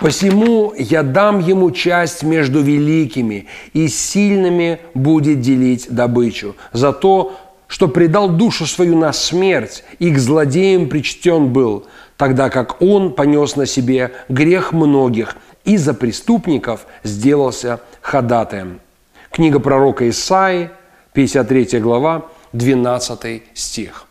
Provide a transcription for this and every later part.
Посему я дам ему часть между великими, и сильными будет делить добычу. За то, что предал душу свою на смерть, и к злодеям причтен был, тогда как он понес на себе грех многих, и за преступников сделался ходатаем. Книга пророка Исаи, 53 глава, 12 стих.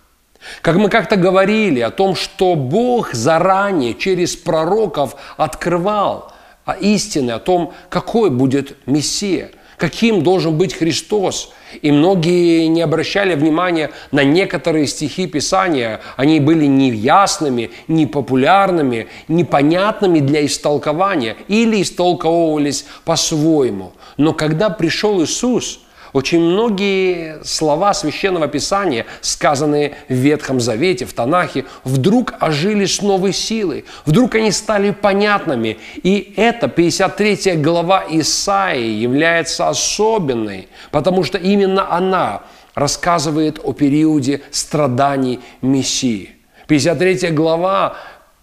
Как мы как-то говорили о том, что Бог заранее через пророков открывал истины о том, какой будет Мессия, каким должен быть Христос. И многие не обращали внимания на некоторые стихи Писания. Они были неясными, непопулярными, непонятными для истолкования или истолковывались по-своему. Но когда пришел Иисус – очень многие слова Священного Писания, сказанные в Ветхом Завете, в Танахе, вдруг ожили с новой силой. Вдруг они стали понятными. И эта 53 глава Исаии является особенной, потому что именно она рассказывает о периоде страданий Мессии. 53 глава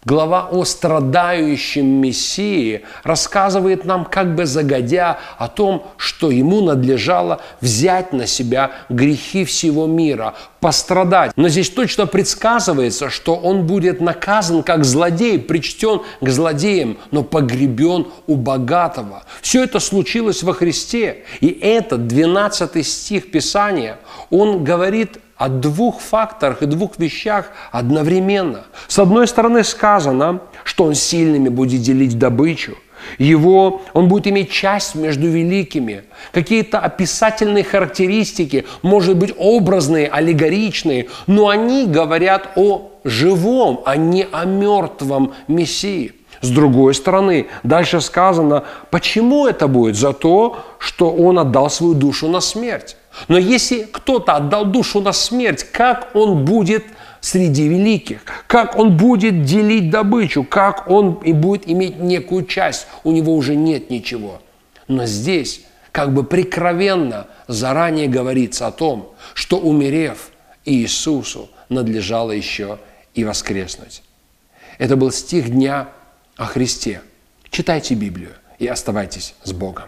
Глава о страдающем Мессии рассказывает нам как бы загодя о том, что ему надлежало взять на себя грехи всего мира, пострадать. Но здесь точно предсказывается, что он будет наказан как злодей, причтен к злодеям, но погребен у богатого. Все это случилось во Христе. И этот 12 стих Писания, он говорит о двух факторах и двух вещах одновременно. С одной стороны сказано, что он сильными будет делить добычу, его, он будет иметь часть между великими. Какие-то описательные характеристики, может быть, образные, аллегоричные, но они говорят о живом, а не о мертвом Мессии. С другой стороны, дальше сказано, почему это будет? За то, что он отдал свою душу на смерть. Но если кто-то отдал душу на смерть, как он будет среди великих, как он будет делить добычу, как он и будет иметь некую часть, у него уже нет ничего. Но здесь как бы прикровенно заранее говорится о том, что умерев Иисусу надлежало еще и воскреснуть. Это был стих дня о Христе. Читайте Библию и оставайтесь с Богом.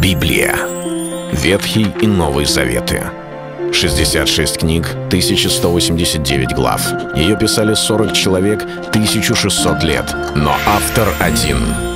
Библия. Ветхий и Новый Заветы. 66 книг, 1189 глав. Ее писали 40 человек, 1600 лет. Но автор один —